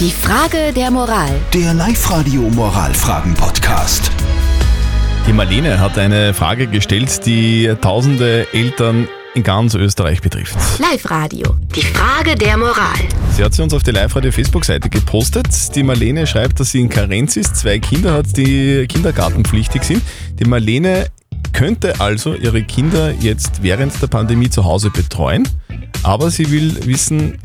Die Frage der Moral. Der Live-Radio Moralfragen-Podcast. Die Marlene hat eine Frage gestellt, die tausende Eltern in ganz Österreich betrifft. Live-Radio. Die Frage der Moral. Sie hat sie uns auf die Live-Radio-Facebook-Seite gepostet. Die Marlene schreibt, dass sie in Karenz ist, zwei Kinder hat, die kindergartenpflichtig sind. Die Marlene könnte also ihre Kinder jetzt während der Pandemie zu Hause betreuen, aber sie will wissen,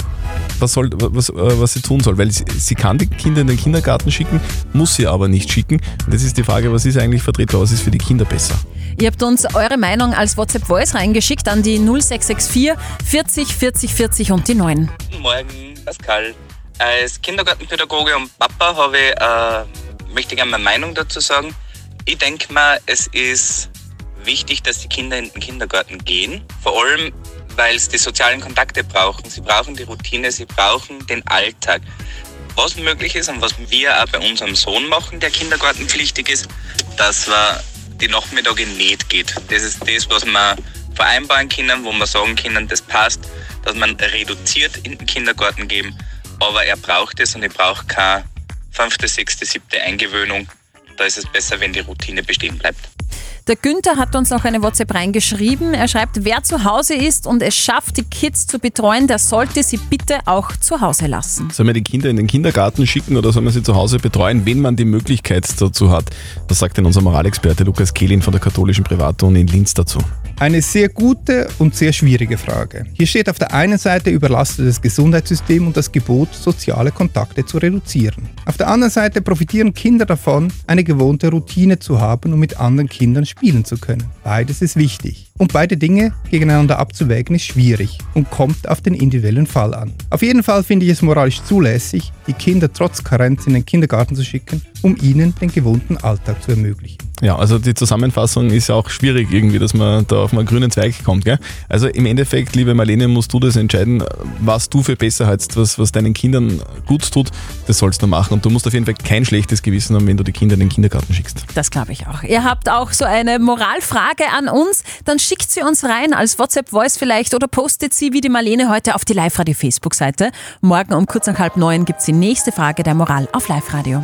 was, soll, was, äh, was sie tun soll, weil sie, sie kann die Kinder in den Kindergarten schicken, muss sie aber nicht schicken. Und jetzt ist die Frage, was ist eigentlich vertretbar, was ist für die Kinder besser? Ihr habt uns eure Meinung als WhatsApp-Voice reingeschickt an die 0664 40 40 40 und die 9. Guten Morgen, Pascal. Als Kindergartenpädagoge und Papa habe ich, äh, möchte ich gerne meine Meinung dazu sagen. Ich denke mal, es ist wichtig, dass die Kinder in den Kindergarten gehen. Vor allem, weil sie die sozialen Kontakte brauchen. Sie brauchen die Routine, sie brauchen den Alltag. Was möglich ist und was wir auch bei unserem Sohn machen, der kindergartenpflichtig ist, dass wir die Nachmittage nicht geht. Das ist das, was wir vereinbaren können, wo wir sagen können, das passt, dass man reduziert in den Kindergarten geben. Aber er braucht es und ich brauche keine fünfte, sechste, siebte Eingewöhnung. Da ist es besser, wenn die Routine bestehen bleibt. Der Günther hat uns noch eine WhatsApp reingeschrieben. Er schreibt, wer zu Hause ist und es schafft, die Kids zu betreuen, der sollte sie bitte auch zu Hause lassen. Soll man die Kinder in den Kindergarten schicken oder soll man sie zu Hause betreuen, wenn man die Möglichkeit dazu hat? Was sagt denn unser Moralexperte Lukas Kehlin von der katholischen Privatuni in Linz dazu? Eine sehr gute und sehr schwierige Frage. Hier steht auf der einen Seite überlastetes Gesundheitssystem und das Gebot, soziale Kontakte zu reduzieren. Auf der anderen Seite profitieren Kinder davon, eine gewohnte Routine zu haben und mit anderen Kindern spielen zu können. Beides ist wichtig. Und beide Dinge gegeneinander abzuwägen ist schwierig und kommt auf den individuellen Fall an. Auf jeden Fall finde ich es moralisch zulässig, die Kinder trotz Karenz in den Kindergarten zu schicken, um ihnen den gewohnten Alltag zu ermöglichen. Ja, also die Zusammenfassung ist ja auch schwierig irgendwie, dass man da auf einen grünen Zweig kommt. Gell? Also im Endeffekt, liebe Marlene, musst du das entscheiden, was du für besser hältst, was, was deinen Kindern gut tut, das sollst du machen. Und du musst auf jeden Fall kein schlechtes Gewissen haben, wenn du die Kinder in den Kindergarten schickst. Das glaube ich auch. Ihr habt auch so eine Moralfrage an uns, dann schickt sie uns rein als WhatsApp-Voice vielleicht oder postet sie wie die Marlene heute auf die Live-Radio-Facebook-Seite. Morgen um kurz nach halb neun gibt es die nächste Frage der Moral auf Live-Radio.